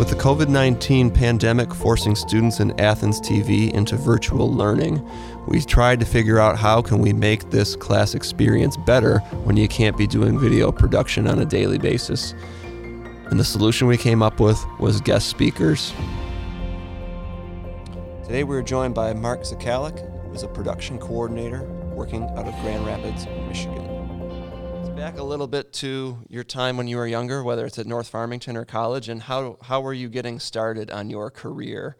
With the COVID 19 pandemic forcing students in Athens TV into virtual learning, we tried to figure out how can we make this class experience better when you can't be doing video production on a daily basis. And the solution we came up with was guest speakers. Today we are joined by Mark Zakalik, who is a production coordinator working out of Grand Rapids, Michigan. Back a little bit to your time when you were younger, whether it's at North Farmington or college, and how, how were you getting started on your career?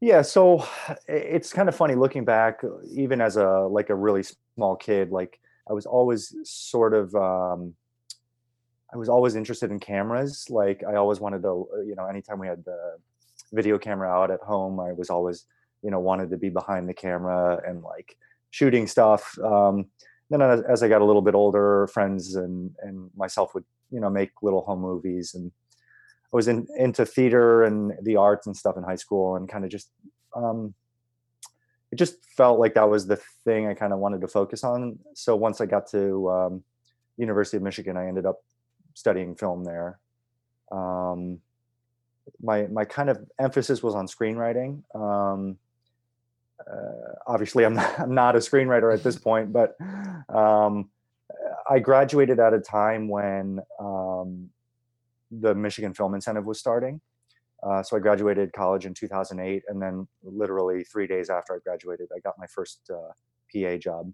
Yeah, so it's kind of funny looking back, even as a like a really small kid. Like I was always sort of, um, I was always interested in cameras. Like I always wanted to, you know, anytime we had the video camera out at home, I was always, you know, wanted to be behind the camera and like shooting stuff. Um, then as, as I got a little bit older, friends and and myself would, you know, make little home movies and I was in, into theater and the arts and stuff in high school and kind of just um, it just felt like that was the thing I kind of wanted to focus on. So once I got to um, University of Michigan, I ended up studying film there. Um, my my kind of emphasis was on screenwriting. Um, uh, obviously, I'm not, I'm not a screenwriter at this point, but um, I graduated at a time when um, the Michigan Film Incentive was starting. Uh, so I graduated college in 2008, and then literally three days after I graduated, I got my first uh, PA job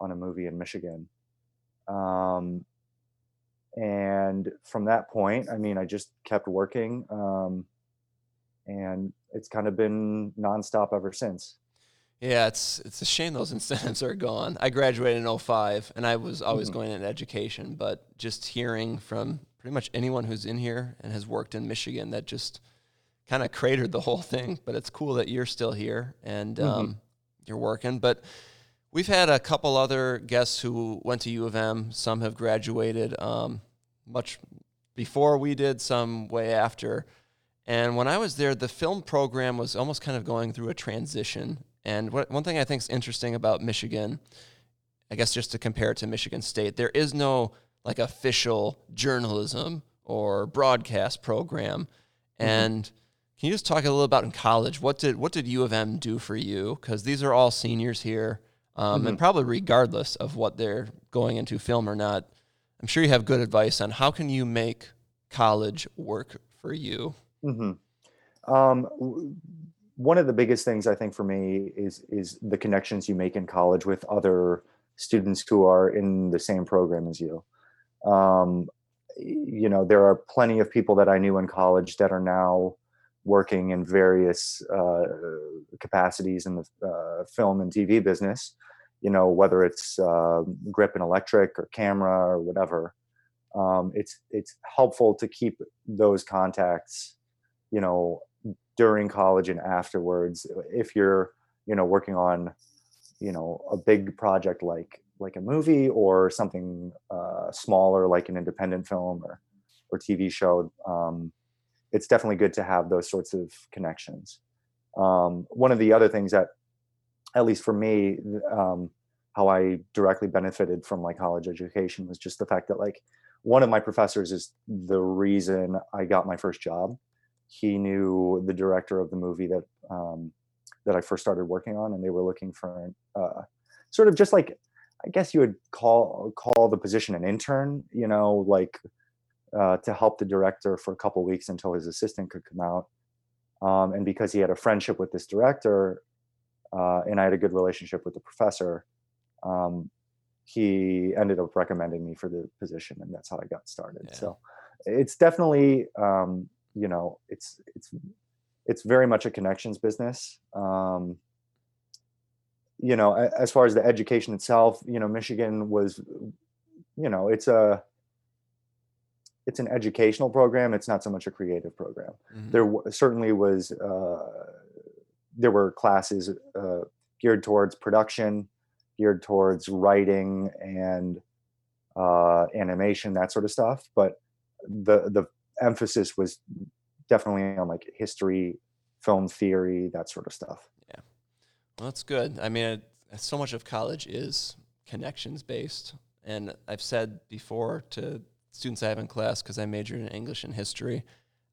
on a movie in Michigan. Um, and from that point, I mean, I just kept working, um, and it's kind of been nonstop ever since. Yeah, it's it's a shame those incentives are gone. I graduated in 05 and I was always mm-hmm. going into education, but just hearing from pretty much anyone who's in here and has worked in Michigan that just kind of cratered the whole thing. But it's cool that you're still here and mm-hmm. um, you're working. But we've had a couple other guests who went to U of M. Some have graduated um, much before we did, some way after. And when I was there, the film program was almost kind of going through a transition. And what, one thing I think is interesting about Michigan, I guess just to compare it to Michigan State, there is no like official journalism or broadcast program. Mm-hmm. And can you just talk a little about in college? What did what did U of M do for you? Because these are all seniors here, um, mm-hmm. and probably regardless of what they're going into, film or not, I'm sure you have good advice on how can you make college work for you. Mm-hmm. Um, one of the biggest things I think for me is is the connections you make in college with other students who are in the same program as you. Um, you know, there are plenty of people that I knew in college that are now working in various uh, capacities in the uh, film and TV business. You know, whether it's uh, grip and electric or camera or whatever. Um, it's it's helpful to keep those contacts. You know, during college and afterwards, if you're you know working on you know a big project like like a movie or something uh, smaller like an independent film or or TV show, um, it's definitely good to have those sorts of connections. Um, one of the other things that, at least for me, um, how I directly benefited from my college education was just the fact that like one of my professors is the reason I got my first job. He knew the director of the movie that um, that I first started working on, and they were looking for uh, sort of just like I guess you would call call the position an intern, you know, like uh, to help the director for a couple weeks until his assistant could come out. Um, and because he had a friendship with this director, uh, and I had a good relationship with the professor, um, he ended up recommending me for the position, and that's how I got started. Yeah. So it's definitely, um, you know, it's it's it's very much a connections business. Um, you know, as far as the education itself, you know, Michigan was, you know, it's a it's an educational program. It's not so much a creative program. Mm-hmm. There w- certainly was uh, there were classes uh, geared towards production, geared towards writing and uh, animation, that sort of stuff. But the the emphasis was definitely on like history, film theory, that sort of stuff. Yeah, well, that's good. I mean, so much of college is connections based. And I've said before to students I have in class, because I majored in English and history,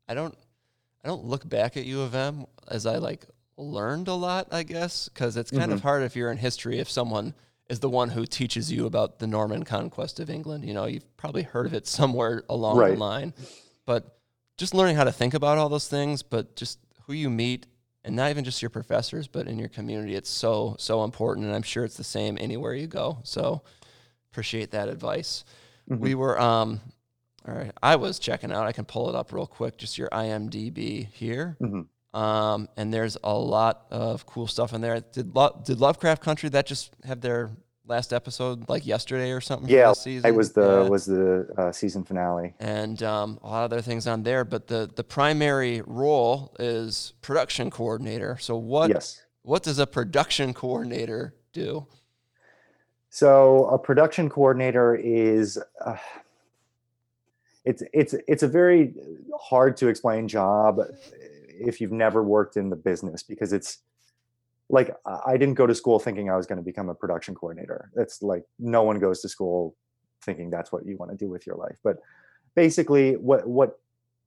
I don't, I don't look back at U of M as I like learned a lot, I guess, because it's kind mm-hmm. of hard if you're in history if someone is the one who teaches you about the Norman conquest of England. You know, you've probably heard of it somewhere along right. the line, but just learning how to think about all those things, but just who you meet and not even just your professors, but in your community, it's so, so important. And I'm sure it's the same anywhere you go. So appreciate that advice. Mm-hmm. We were, um, all right, I was checking out, I can pull it up real quick, just your IMDb here. Mm-hmm. Um, and there's a lot of cool stuff in there. Did Lo- did Lovecraft Country that just have their last episode like yesterday or something? Yeah, it was the yeah. was the uh, season finale, and um, a lot of other things on there. But the the primary role is production coordinator. So what? Yes. What does a production coordinator do? So a production coordinator is. Uh, it's it's it's a very hard to explain job if you've never worked in the business because it's like I didn't go to school thinking I was going to become a production coordinator. It's like no one goes to school thinking that's what you want to do with your life. But basically, what what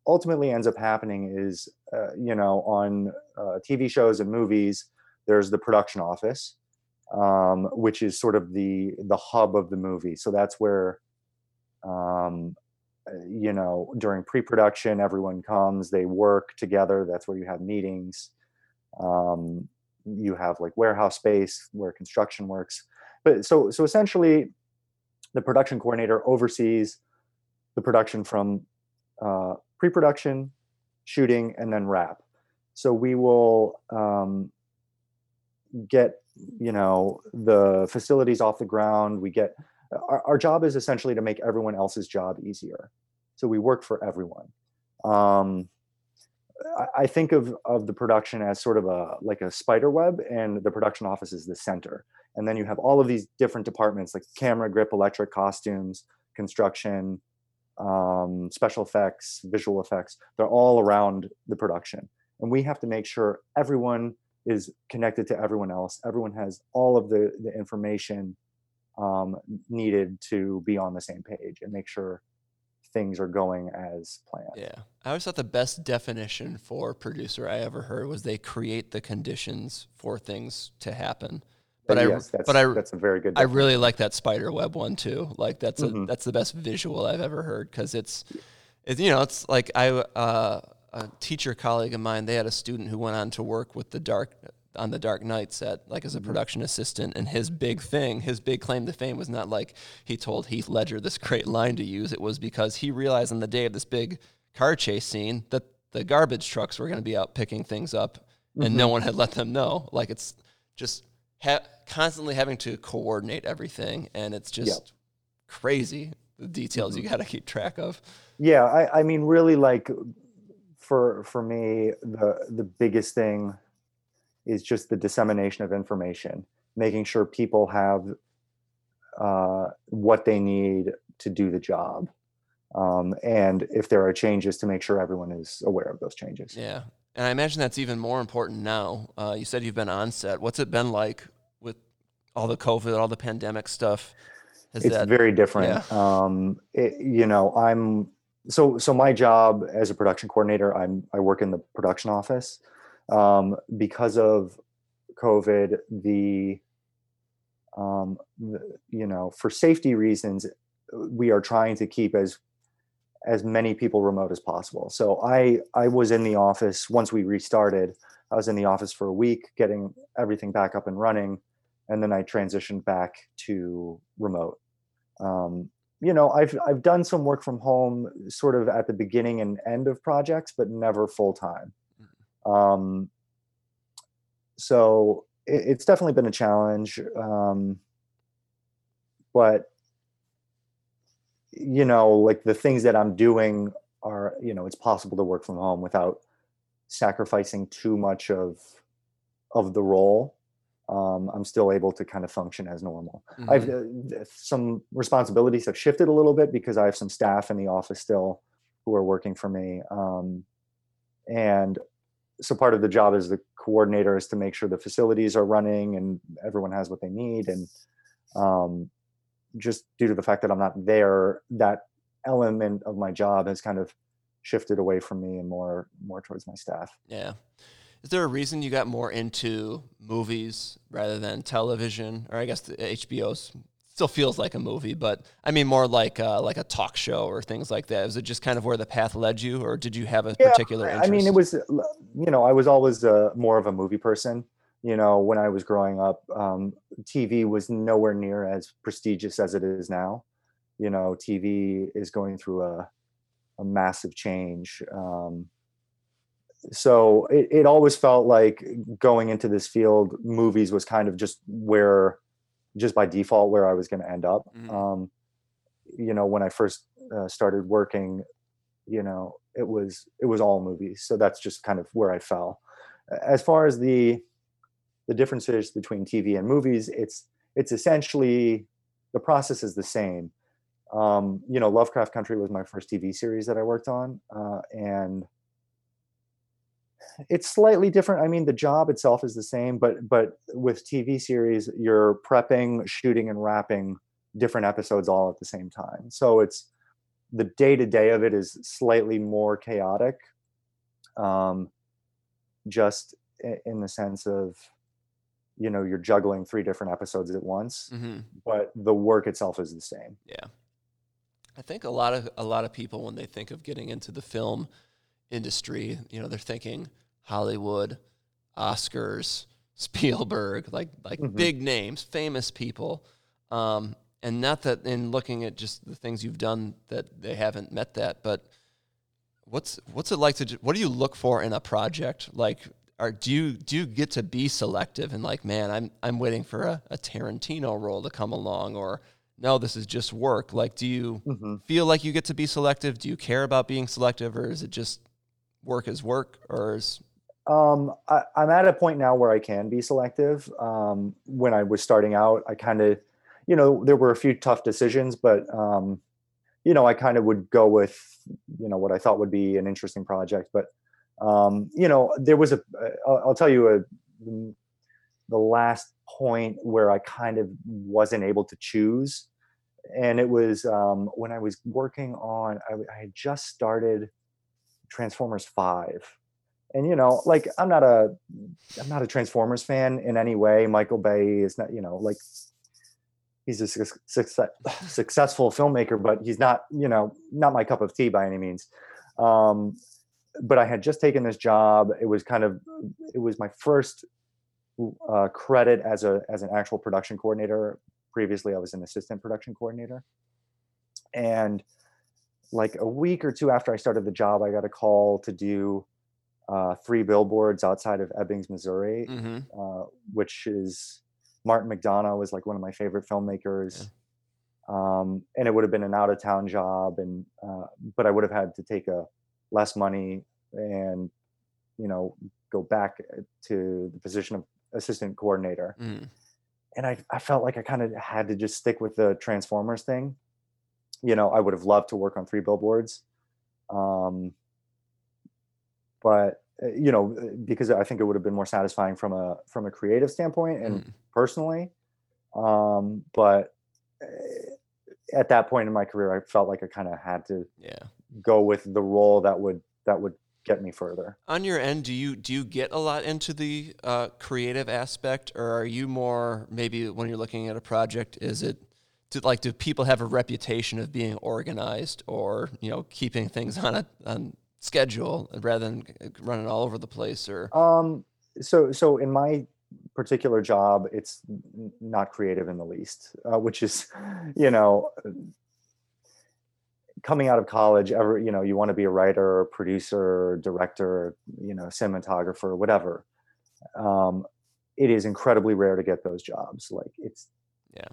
ultimately ends up happening is, uh, you know, on uh, TV shows and movies, there's the production office, um, which is sort of the the hub of the movie. So that's where um, uh, you know during pre-production everyone comes they work together that's where you have meetings um, you have like warehouse space where construction works but so so essentially the production coordinator oversees the production from uh, pre-production shooting and then wrap so we will um, get you know the facilities off the ground we get our, our job is essentially to make everyone else's job easier. So we work for everyone. Um, I, think of of the production as sort of a like a spider web, and the production office is the center. And then you have all of these different departments like camera, grip, electric, costumes, construction, um, special effects, visual effects. They're all around the production, and we have to make sure everyone is connected to everyone else. Everyone has all of the the information um, needed to be on the same page and make sure things are going as planned. Yeah. I always thought the best definition for producer I ever heard was they create the conditions for things to happen. But yes, I, but I, that's a very good. Definition. I really like that spider web one too. Like that's a, mm-hmm. that's the best visual I've ever heard because it's, it's, you know, it's like I, uh, a teacher colleague of mine, they had a student who went on to work with the dark on the Dark Knight set, like as a mm-hmm. production assistant. And his big thing, his big claim to fame was not like he told Heath Ledger this great line to use. It was because he realized on the day of this big car chase scene that the garbage trucks were going to be out picking things up and mm-hmm. no one had let them know. Like it's just ha- constantly having to coordinate everything. And it's just yep. crazy the details mm-hmm. you got to keep track of. Yeah. I, I mean, really like for, for me, the, the biggest thing is just the dissemination of information, making sure people have uh, what they need to do the job. Um, and if there are changes, to make sure everyone is aware of those changes. Yeah. And I imagine that's even more important now. Uh, you said you've been on set. What's it been like with all the COVID, all the pandemic stuff? Has it's that, very different. Yeah. Um, it, you know, I'm so so. My job as a production coordinator, I'm I work in the production office um, because of COVID, the, um, the, you know, for safety reasons, we are trying to keep as as many people remote as possible. So I I was in the office once we restarted. I was in the office for a week, getting everything back up and running, and then I transitioned back to remote. Um, you know, I've I've done some work from home, sort of at the beginning and end of projects, but never full time. Um, so it, it's definitely been a challenge. Um, but you know, like the things that I'm doing are, you know, it's possible to work from home without sacrificing too much of of the role. Um, I'm still able to kind of function as normal. Mm-hmm. I've uh, some responsibilities have shifted a little bit because I have some staff in the office still who are working for me. Um, and so part of the job as the coordinator is to make sure the facilities are running and everyone has what they need and um, just due to the fact that i'm not there that element of my job has kind of shifted away from me and more more towards my staff. Yeah. Is there a reason you got more into movies rather than television? Or I guess the HBO's still feels like a movie, but I mean more like uh, like a talk show or things like that. Was it just kind of where the path led you, or did you have a yeah, particular interest? I mean, it was you know I was always uh, more of a movie person. You know, when I was growing up, um, TV was nowhere near as prestigious as it is now. You know, TV is going through a a massive change. Um, so it, it always felt like going into this field, movies was kind of just where, just by default, where I was going to end up. Mm-hmm. Um, you know, when I first uh, started working, you know, it was it was all movies. So that's just kind of where I fell. As far as the the differences between TV and movies, it's it's essentially the process is the same. Um, you know, Lovecraft Country was my first TV series that I worked on, uh, and it's slightly different. I mean, the job itself is the same, but but with TV series, you're prepping, shooting, and wrapping different episodes all at the same time. So it's the day to day of it is slightly more chaotic, um, just in the sense of you know you're juggling three different episodes at once, mm-hmm. but the work itself is the same. Yeah, I think a lot of a lot of people when they think of getting into the film industry, you know, they're thinking Hollywood, Oscars, Spielberg, like like mm-hmm. big names, famous people. Um, and not that in looking at just the things you've done that they haven't met that, but what's what's it like to what do you look for in a project? Like are do you do you get to be selective and like, man, I'm I'm waiting for a, a Tarantino role to come along or no, this is just work. Like, do you mm-hmm. feel like you get to be selective? Do you care about being selective, or is it just work is work, or is um, I, am at a point now where I can be selective. Um, when I was starting out, I kind of, you know, there were a few tough decisions, but um, you know, I kind of would go with, you know, what I thought would be an interesting project. But um, you know, there was a. I'll, I'll tell you a the last point where I kind of wasn't able to choose, and it was um, when I was working on. I, I had just started Transformers Five. And you know like i'm not a i'm not a transformers fan in any way. Michael bay is not you know like he's a success, successful filmmaker but he's not you know not my cup of tea by any means. Um, but i had just taken this job. It was kind of it was my first uh, credit as a as an actual production coordinator. Previously i was an assistant production coordinator. And like a week or two after i started the job i got a call to do uh, three billboards outside of Ebbings, Missouri, mm-hmm. uh, which is Martin McDonagh was like one of my favorite filmmakers. Yeah. Um, and it would have been an out of town job, and uh, but I would have had to take a less money and you know go back uh, to the position of assistant coordinator. Mm. And I, I felt like I kind of had to just stick with the Transformers thing. You know, I would have loved to work on three billboards. Um, but uh, you know uh, because i think it would have been more satisfying from a from a creative standpoint and mm. personally um but uh, at that point in my career i felt like i kind of had to yeah go with the role that would that would get me further on your end do you do you get a lot into the uh, creative aspect or are you more maybe when you're looking at a project is it do, like do people have a reputation of being organized or you know keeping things on a on schedule rather than running all over the place or? Um so so in my particular job it's not creative in the least uh, which is you know coming out of college ever you know you want to be a writer producer director you know cinematographer whatever um it is incredibly rare to get those jobs. Like it's yeah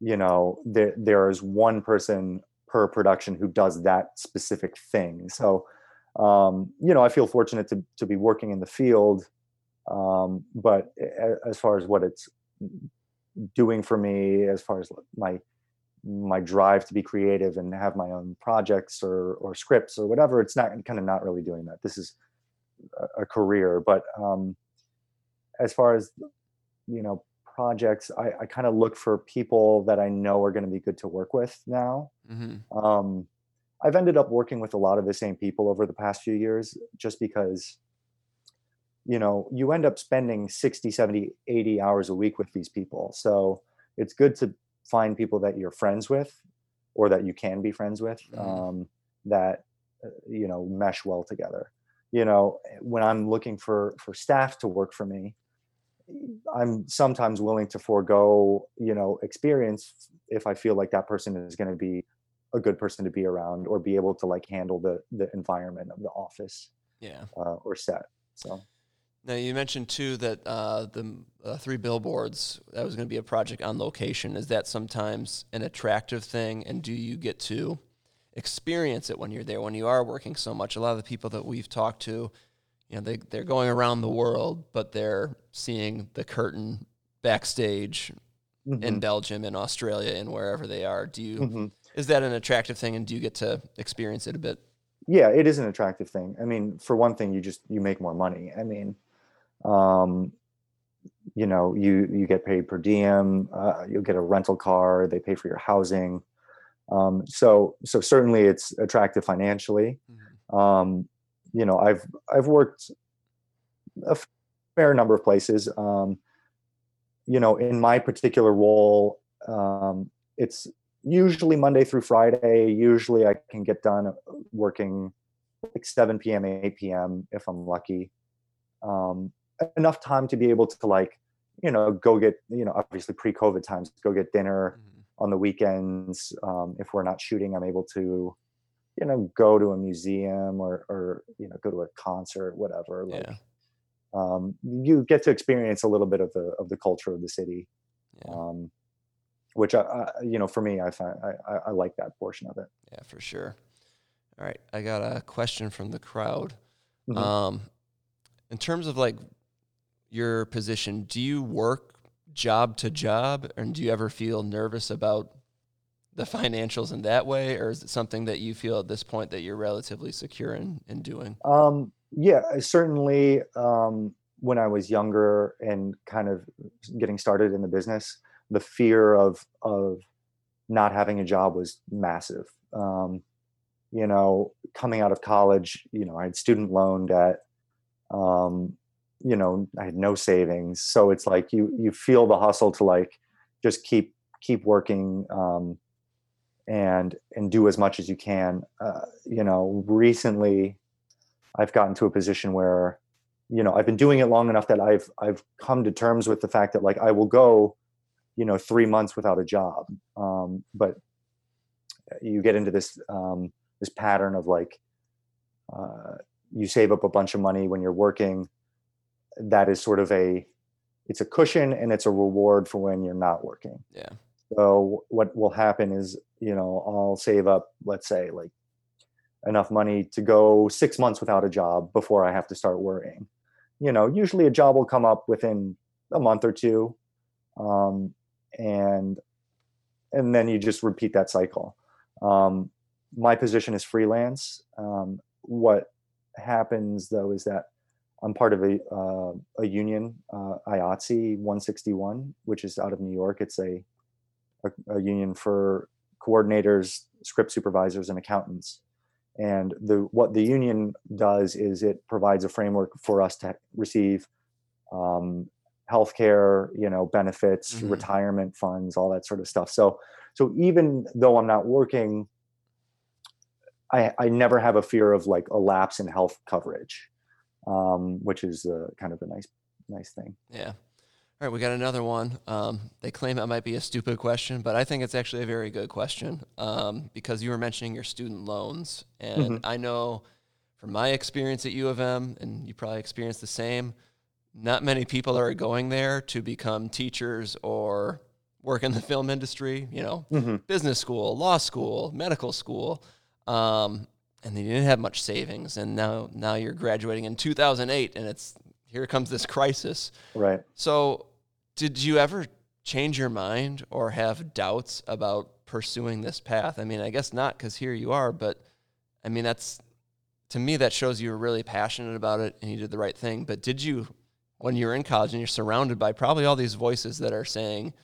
you know there there is one person per production who does that specific thing so um, you know, I feel fortunate to to be working in the field. Um, but as far as what it's doing for me, as far as my my drive to be creative and have my own projects or or scripts or whatever, it's not kind of not really doing that. This is a, career, but um, as far as you know projects, I, I kind of look for people that I know are going to be good to work with now. Mm-hmm. Um, I've ended up working with a lot of the same people over the past few years just because you know you end up spending 60 70 80 hours a week with these people so it's good to find people that you're friends with or that you can be friends with Mhm. um, that uh, you know mesh well together you know when i'm looking for for staff to work for me i'm sometimes willing to forego you know experience if i feel like that person is going to be a good person to be around or be able to like handle the the environment of the office Yeah. uh, or set so Now you mentioned too that uh, the uh, three billboards that was going to be a project on location. Is that sometimes an attractive thing, and do you get to experience it when you're there? When you are working so much, a lot of the people that we've talked to, you know, they they're going around the world, but they're seeing the curtain backstage in Mhm, Belgium, in Australia, and wherever they are. Do you mhm. is that an attractive thing, and do you get to experience it a bit? yeah it is an attractive thing i mean for one thing you just you make more money i mean um you know you you get paid per diem uh, you'll get a rental car they pay for your housing um so so certainly it's attractive financially um you know i've i've worked a fair number of places um you know in my particular role um it's usually monday through friday. Usually i can get done working like 7 p.m 8 p.m if i'm lucky. Um enough time to be able to like you know go get you know obviously pre-covid times go get dinner Mhm. on the weekends. Um, if we're not shooting i'm able to you know go to a museum or or you know go to a concert whatever like Yeah. um, you get to experience a little bit of the of the culture of the city Yeah. um, which I, I you know for me i find I, I like that portion of it Yeah, for sure. All right, I got a question from the crowd. Mhm. Um, in terms of like your position, do you work job to job, and do you ever feel nervous about the financials in that way, or is it something that you feel at this point that you're relatively secure in, in doing? Um, yeah, certainly. Um, when I was younger and kind of getting started in the business, the fear of of not having a job was massive. Um, you know, coming out of college, you know, I had student loan debt. Um, you know, I had no savings, so it's like you you feel the hustle to like just keep keep working um, and and do as much as you can. Uh, you know, recently I've gotten to a position where, you know, I've been doing it long enough that I've I've come to terms with the fact that like I will go, you know, three months without a job. Um, but you get into this um, this pattern of like uh, you save up a bunch of money when you're working. That is sort of a it's a cushion and it's a reward for when you're not working. Yeah. So what will happen is, you know, I'll save up, let's say, like enough money to go six months without a job before I have to start worrying. You know, usually a job will come up within a month or two, um, and and then you just repeat that cycle. Um, my position is freelance. Um, what happens though is that I'm part of a uh, a union, uh, IATSE 161, which is out of New York. It's a a, a union for coordinators, script supervisors, and accountants. And the what the union does is it provides a framework for us to receive um, healthcare, you know, benefits, Mhm. retirement funds, all that sort of stuff. So so even though I'm not working, I I never have a fear of like a lapse in health coverage, um, which is uh, kind of a nice nice thing. Yeah. All right, we got another one. Um, they claim it might be a stupid question, but I think it's actually a very good question um, because you were mentioning your student loans. And Mhm. I know from my experience at U of M, and you probably experienced the same, not many people are going there to become teachers or work in the film industry, you know, Mm-hmm. business school, law school, medical school. Um, and they didn't have much savings. And now, now you're graduating in 2008, and it's here comes this crisis. Right. So, did you ever change your mind or have doubts about pursuing this path? I mean, I guess not because here you are, but I mean, that's to me, that shows you were really passionate about it and you did the right thing. But did you, when you were in college and you're surrounded by probably all these voices that are saying,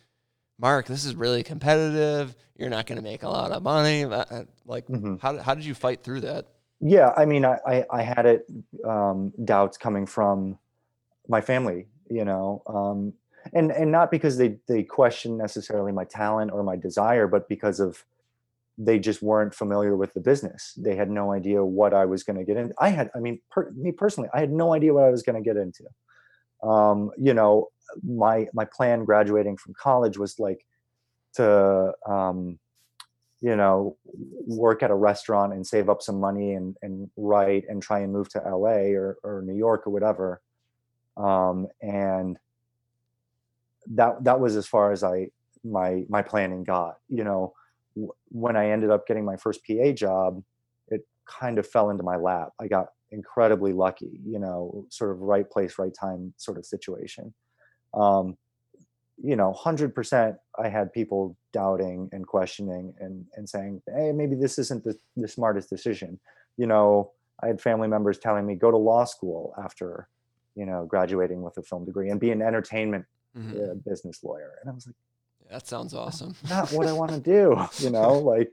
Mark, this is really competitive. You're not going to make a lot of money. Uh, uh, Like, Mhm. how, how did you fight through that? Yeah, I mean, I I, I had it um, doubts coming from my family, you know, um, and and not because they they questioned necessarily my talent or my desire, but because of they just weren't familiar with the business. They had no idea what I was going to get into. I had, I mean, per, me personally, I had no idea what I was going to get into. Um, you know, my my plan graduating from college was like to um, you know work at a restaurant and save up some money and and write and try and move to LA or or New York or whatever. Um, and that that was as far as I my my planning got. You know, w- when I ended up getting my first PA job, it kind of fell into my lap. I got incredibly lucky. You know, sort of right place, right time sort of situation. Um, you know, hundred percent, I had people doubting and questioning and and saying, "Hey, maybe this isn't the, the smartest decision." You know, I had family members telling me, "Go to law school after, you know, graduating with a film degree and be an entertainment Mhm. uh, business lawyer." And I was like, That sounds awesome. "Not what I want to do," you know, like.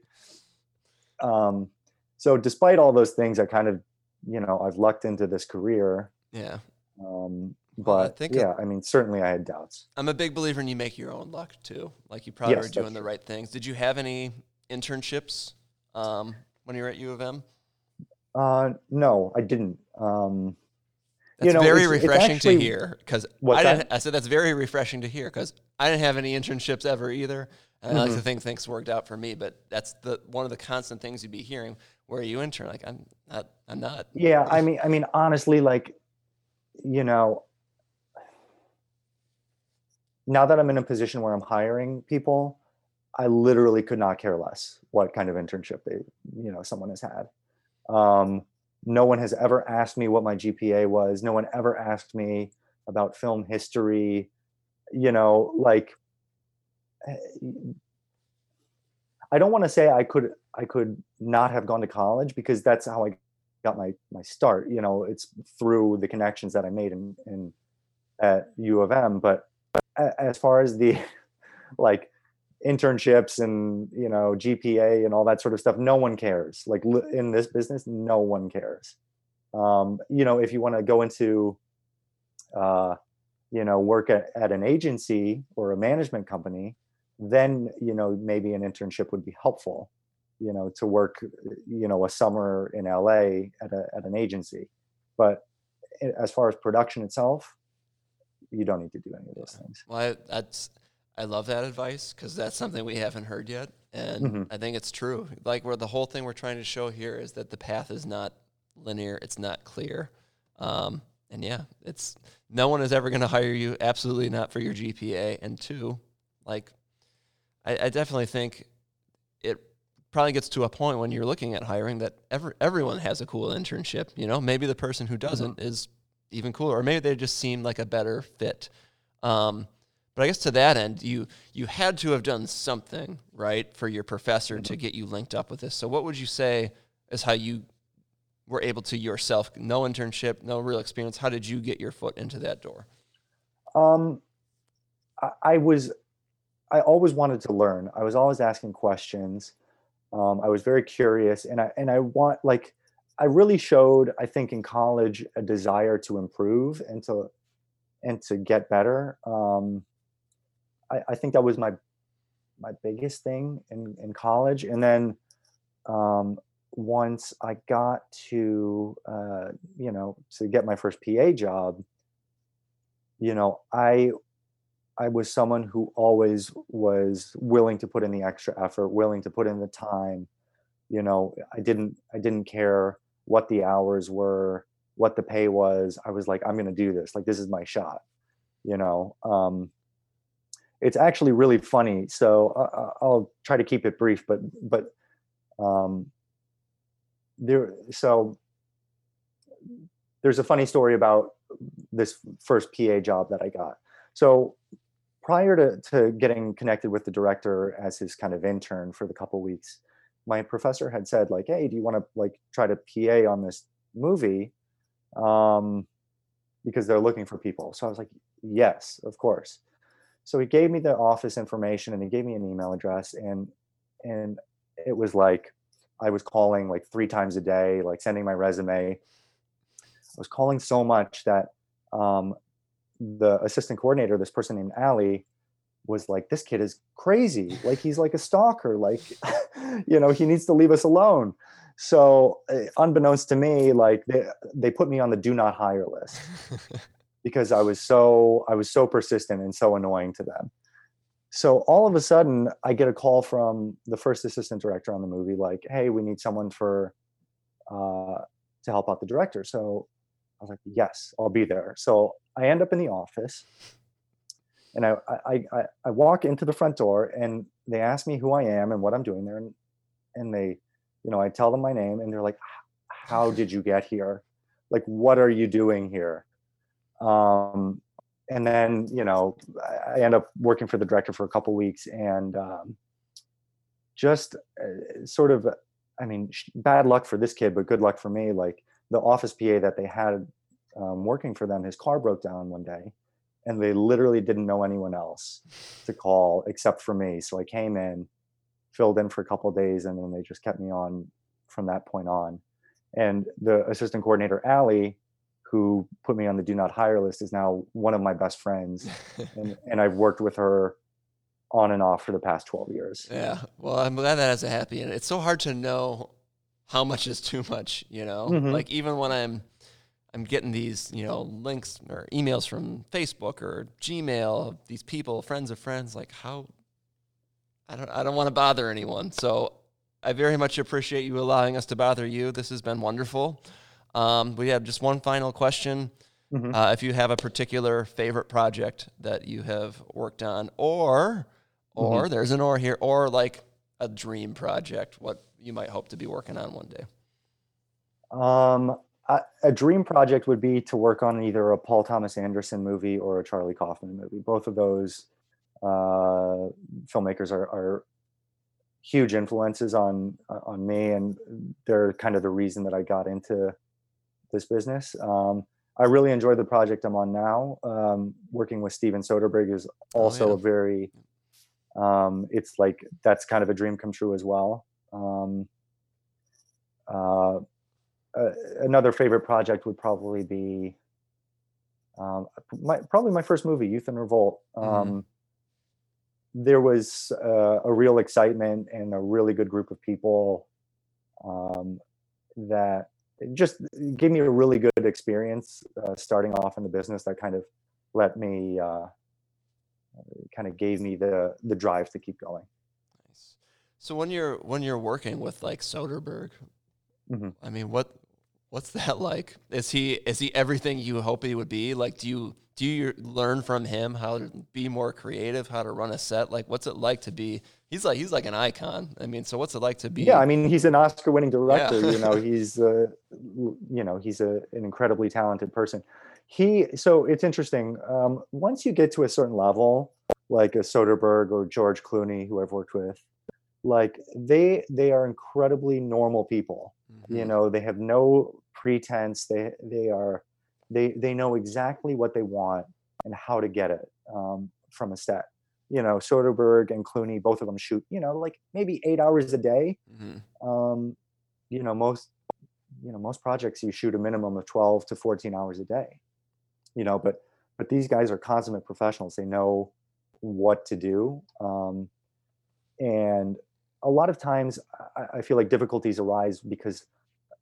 Um, so despite all those things, I kind of, you know, I've lucked into this career. Yeah. Um, I but think- yeah, I mean, certainly I had doubts. I'm a big believer in you make your own luck too. Like you probably Yes, were doing the right things. Did you have any internships um, when you were at U of M? Uh, no, I didn't. Um, That's You know, very it's- it's refreshing actually- to hear because I didn't. I said that's very refreshing to hear because I didn't have any internships ever either. And I like to think things worked out for me, but that's the one of the constant things you'd be hearing. Where are you intern? Like I'm not. I'm not. yeah, I mean, I mean, honestly, like, you know, now that I'm in a position where I'm hiring people, I literally could not care less what kind of internship they, you know, someone has had. Um, no one has ever asked me what my GPA was. No one ever asked me about film history. You know, like, eh, I don't want to say I could I could not have gone to college because that's how I got my my start. You know, it's through the connections that I made in in at U of M. But as far as the like internships and you know GPA and all that sort of stuff, no one cares. Like in this business, no one cares. Um, you know, if you want to go into uh, you know work at, at an agency or a management company then you know maybe an internship would be helpful you know to work you know a summer in la at, a, at an agency but as far as production itself you don't need to do any of those things Well, I, that's I love that advice because that's something we haven't heard yet, and Mhm. I think it's true. Like where the whole thing we're trying to show here is that the path is not linear; it's not clear. Um, and yeah, it's no one is ever going to hire you. Absolutely not for your GPA. And two, like I, I definitely think it probably gets to a point when you're looking at hiring that every, everyone has a cool internship. You know, maybe the person who doesn't is even cooler, or maybe they just seem like a better fit. Um, but I guess to that end, you you had to have done something right for your professor to get you linked up with this. So, what would you say is how you were able to yourself, no internship, no real experience? How did you get your foot into that door? um I, I was i always wanted to learn i was always asking questions um, i was very curious and i and i want like i really showed i think in college a desire to improve and to and to get better um, I, I think that was my my biggest thing in in college. And then um, once i got to uh, you know to get my first pa job you know i i was someone who always was willing to put in the extra effort willing to put in the time. You know i didn't i didn't care what the hours were what the pay was. I was like i'm going to do this. Like this is my shot. You know um it's actually really funny so uh, i'll try to keep it brief but but um there so there's a funny story about this first PA job that I got. So prior to, to getting connected with the director as his kind of intern for the couple weeks, my professor had said like, "Hey, do you want to like try to PA on this movie?" Um, because they're looking for people. So I was like, "Yes, of course." So he gave me the office information and he gave me an email address and and it was like I was calling like three times a day, like sending my resume. I was calling so much that um, the assistant coordinator, this person named Allie was like, "This kid is crazy. Like he's like a stalker. Like, you know, he needs to leave us alone." So, uh, unbeknownst to me, like they they put me on the do not hire list because I was so I was so persistent and so annoying to them. So all of a sudden, I get a call from the first assistant director on the movie, like, "Hey, we need someone for uh, to help out the director." So I was like, "Yes, I'll be there." So I end up in the office, and I I I, I walk into the front door, and they ask me who I am and what I'm doing there, and and they, you know, I tell them my name, and they're like, "How did you get here? Like, what are you doing here?" Um, and then you know I end up working for the director for a couple weeks and um, just uh, sort of I mean bad luck for this kid but good luck for me. Like the office PA that they had um, working for them his car broke down one day and they literally didn't know anyone else to call except for me. So I came in filled in for a couple days and then they just kept me on from that point on. And the assistant coordinator Allie who put me on the do not hire list is now one of my best friends. And, and i've worked with her on and off for the past 12 years. Yeah. Well i'm glad that has a happy end it's so hard to know how much is too much you know? Mm-hmm. like even when i'm i'm getting these you know links or emails from facebook or gmail these people friends of friends like how i don't i don't want to bother anyone. So i very much appreciate you allowing us to bother you. This has been wonderful um, we have just one final question. Mm-hmm. Uh, if you have a particular favorite project that you have worked on, or or mm-hmm. there's an or here, or like a dream project, what you might hope to be working on one day. Um, a, a dream project would be to work on either a Paul Thomas Anderson movie or a Charlie Kaufman movie. Both of those uh, filmmakers are, are huge influences on on me, and they're kind of the reason that I got into this business. Um, I really enjoy the project I'm on now. Um, working with Steven Soderbergh is also oh, yeah. a very, um, it's like that's kind of a dream come true as well. Um, uh, uh, another favorite project would probably be um, my, probably my first movie, Youth in Revolt. Mm-hmm. Um, there was uh, a real excitement and a really good group of people that just gave me a really good experience uh, starting off in the business that kind of let me uh, kind of gave me the the drive to keep going nice. so when you're when you're working with like soderbergh mm-hmm. i mean what what's that like is he is he everything you hope he would be like do you do you learn from him how to be more creative how to run a set like what's it like to be he's like he's like an icon. I mean so what's it like to be yeah i mean he's an oscar winning director yeah. you know he's uh, you know he's a, an incredibly talented person. He so it's interesting um, once you get to a certain level like a soderbergh or george clooney who i've worked with like they they are incredibly normal people. Mm-hmm. you know they have no pretense. They they are they they know exactly what they want and how to get it um, from a set you know soderbergh and clooney both of them shoot you know like maybe eight hours a day. Mm-hmm. um, you know most you know most projects you shoot a minimum of 12 to 14 hours a day you know but but these guys are consummate professionals. They know what to do um, and a lot of times I, I feel like difficulties arise because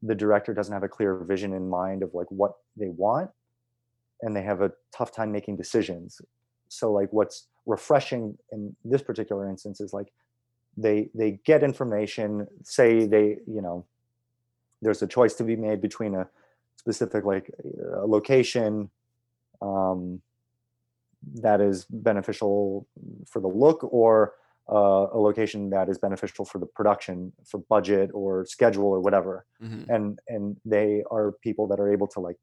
the director doesn't have a clear vision in mind of like what they want and they have a tough time making decisions. So like what's refreshing in this particular instance is like they they get information say they you know there's a choice to be made between a specific like a location um, that is beneficial for the look or uh, a location that is beneficial for the production for budget or schedule or whatever mm-hmm. and and they are people that are able to like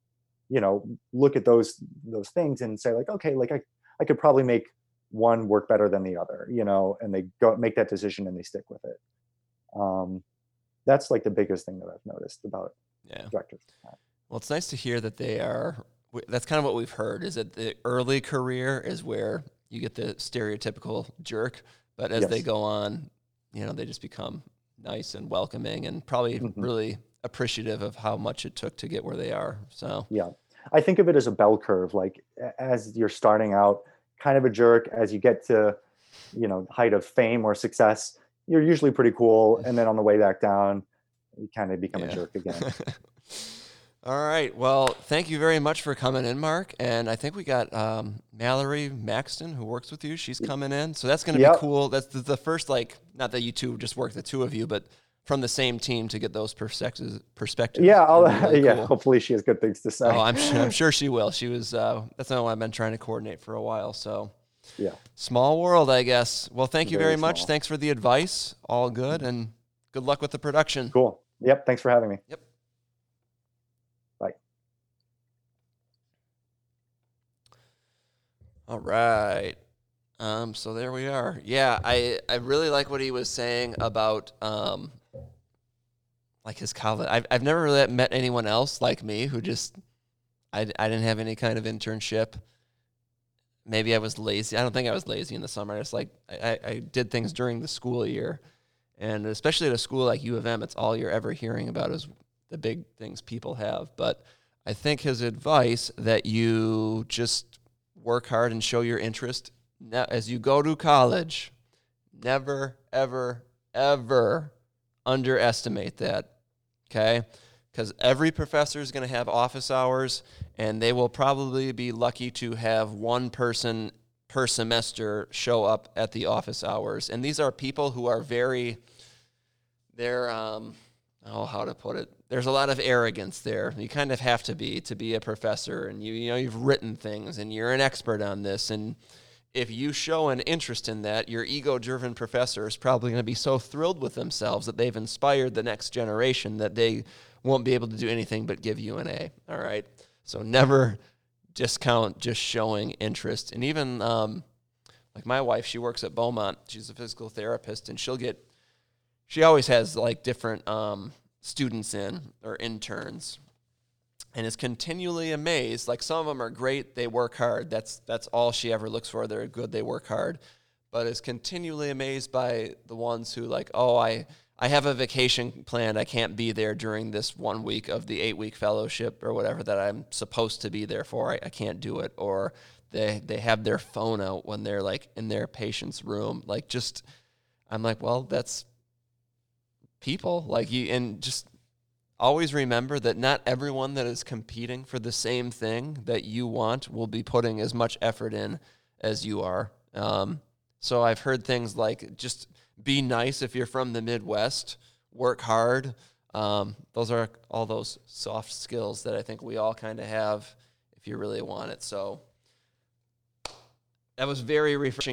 you know look at those those things and say like okay like i i could probably make one work better than the other you know and they go make that decision and they stick with it um that's like the biggest thing that i've noticed about yeah directors well it's nice to hear that they are that's kind of what we've heard is that the early career is where you get the stereotypical jerk, but as they go on, you know, they just become nice and welcoming and probably Mhm. really appreciative of how much it took to get where they are. So, Yeah. I think of it as a bell curve. Like as you're starting out, kind of a jerk. As you get to, you know, height of fame or success, you're usually pretty cool. And then on the way back down, you kind of become Yeah. a jerk again. All right. Well, thank you very much for coming in, Mark. And I think we got um, Mallory Maxton who works with you. She's coming in, so that's going to Yep. be cool. That's the, the first like not that you two just work the two of you, but from the same team to get those perspectives. Perspectives. Yeah, I'll, really yeah. cool. Hopefully, she has good things to say. Oh, I'm sure, I'm sure she will. She was. Uh, that's not what I've been trying to coordinate for a while. So yeah. small world, I guess. Well, thank you very, Very much. small. Thanks for the advice. All good, and good luck with the production. Cool. Yep. Thanks for having me. Yep. Bye. All right. Um, so there we are. Yeah, I, I really like what he was saying about um, like his college. I've, I've never really met anyone else like me who just I, I didn't have any kind of internship. Maybe I was lazy. I don't think I was lazy in the summer. I just like I, I- did things during the school year, and especially at a school like U of M, it's all you're ever hearing about is the big things people have. But I think his advice that you just work hard and show your interest now as you go to college, never, ever, ever underestimate that. Okay? Because every professor is going to have office hours, and they will probably be lucky to have one person per semester show up at the office hours. And these are people who are very, they're, um, oh, how to put it? There's a lot of arrogance there. You kind of have to be to be a professor, and you you know you've written things, and you're an expert on this, and if you show an interest in that, your ego-driven professor is probably going to be so thrilled with themselves that they've inspired the next generation that they won't be able to do anything but give you an A. All right, so never discount just showing interest, and even um, like my wife, she works at Beaumont. She's a physical therapist, and she'll get she always has like different um, students in or interns and is continually amazed like some of them are great they work hard. That's that's all she ever looks for. They're good they work hard. But is continually amazed by the ones who like oh i i have a vacation planned. I can't be there during this one week of the eight week fellowship or whatever that i'm supposed to be there for. I, I can't do it. Or they they have their phone out when they're like in their patient's room. Like just i'm like well that's people. Like you and just always remember that not everyone that is competing for the same thing that you want will be putting as much effort in as you are. Um, so i've heard things like just be nice if you're from the midwest work hard. Um, those are all those soft skills that i think we all kind of have if you really want it. So that was very refreshing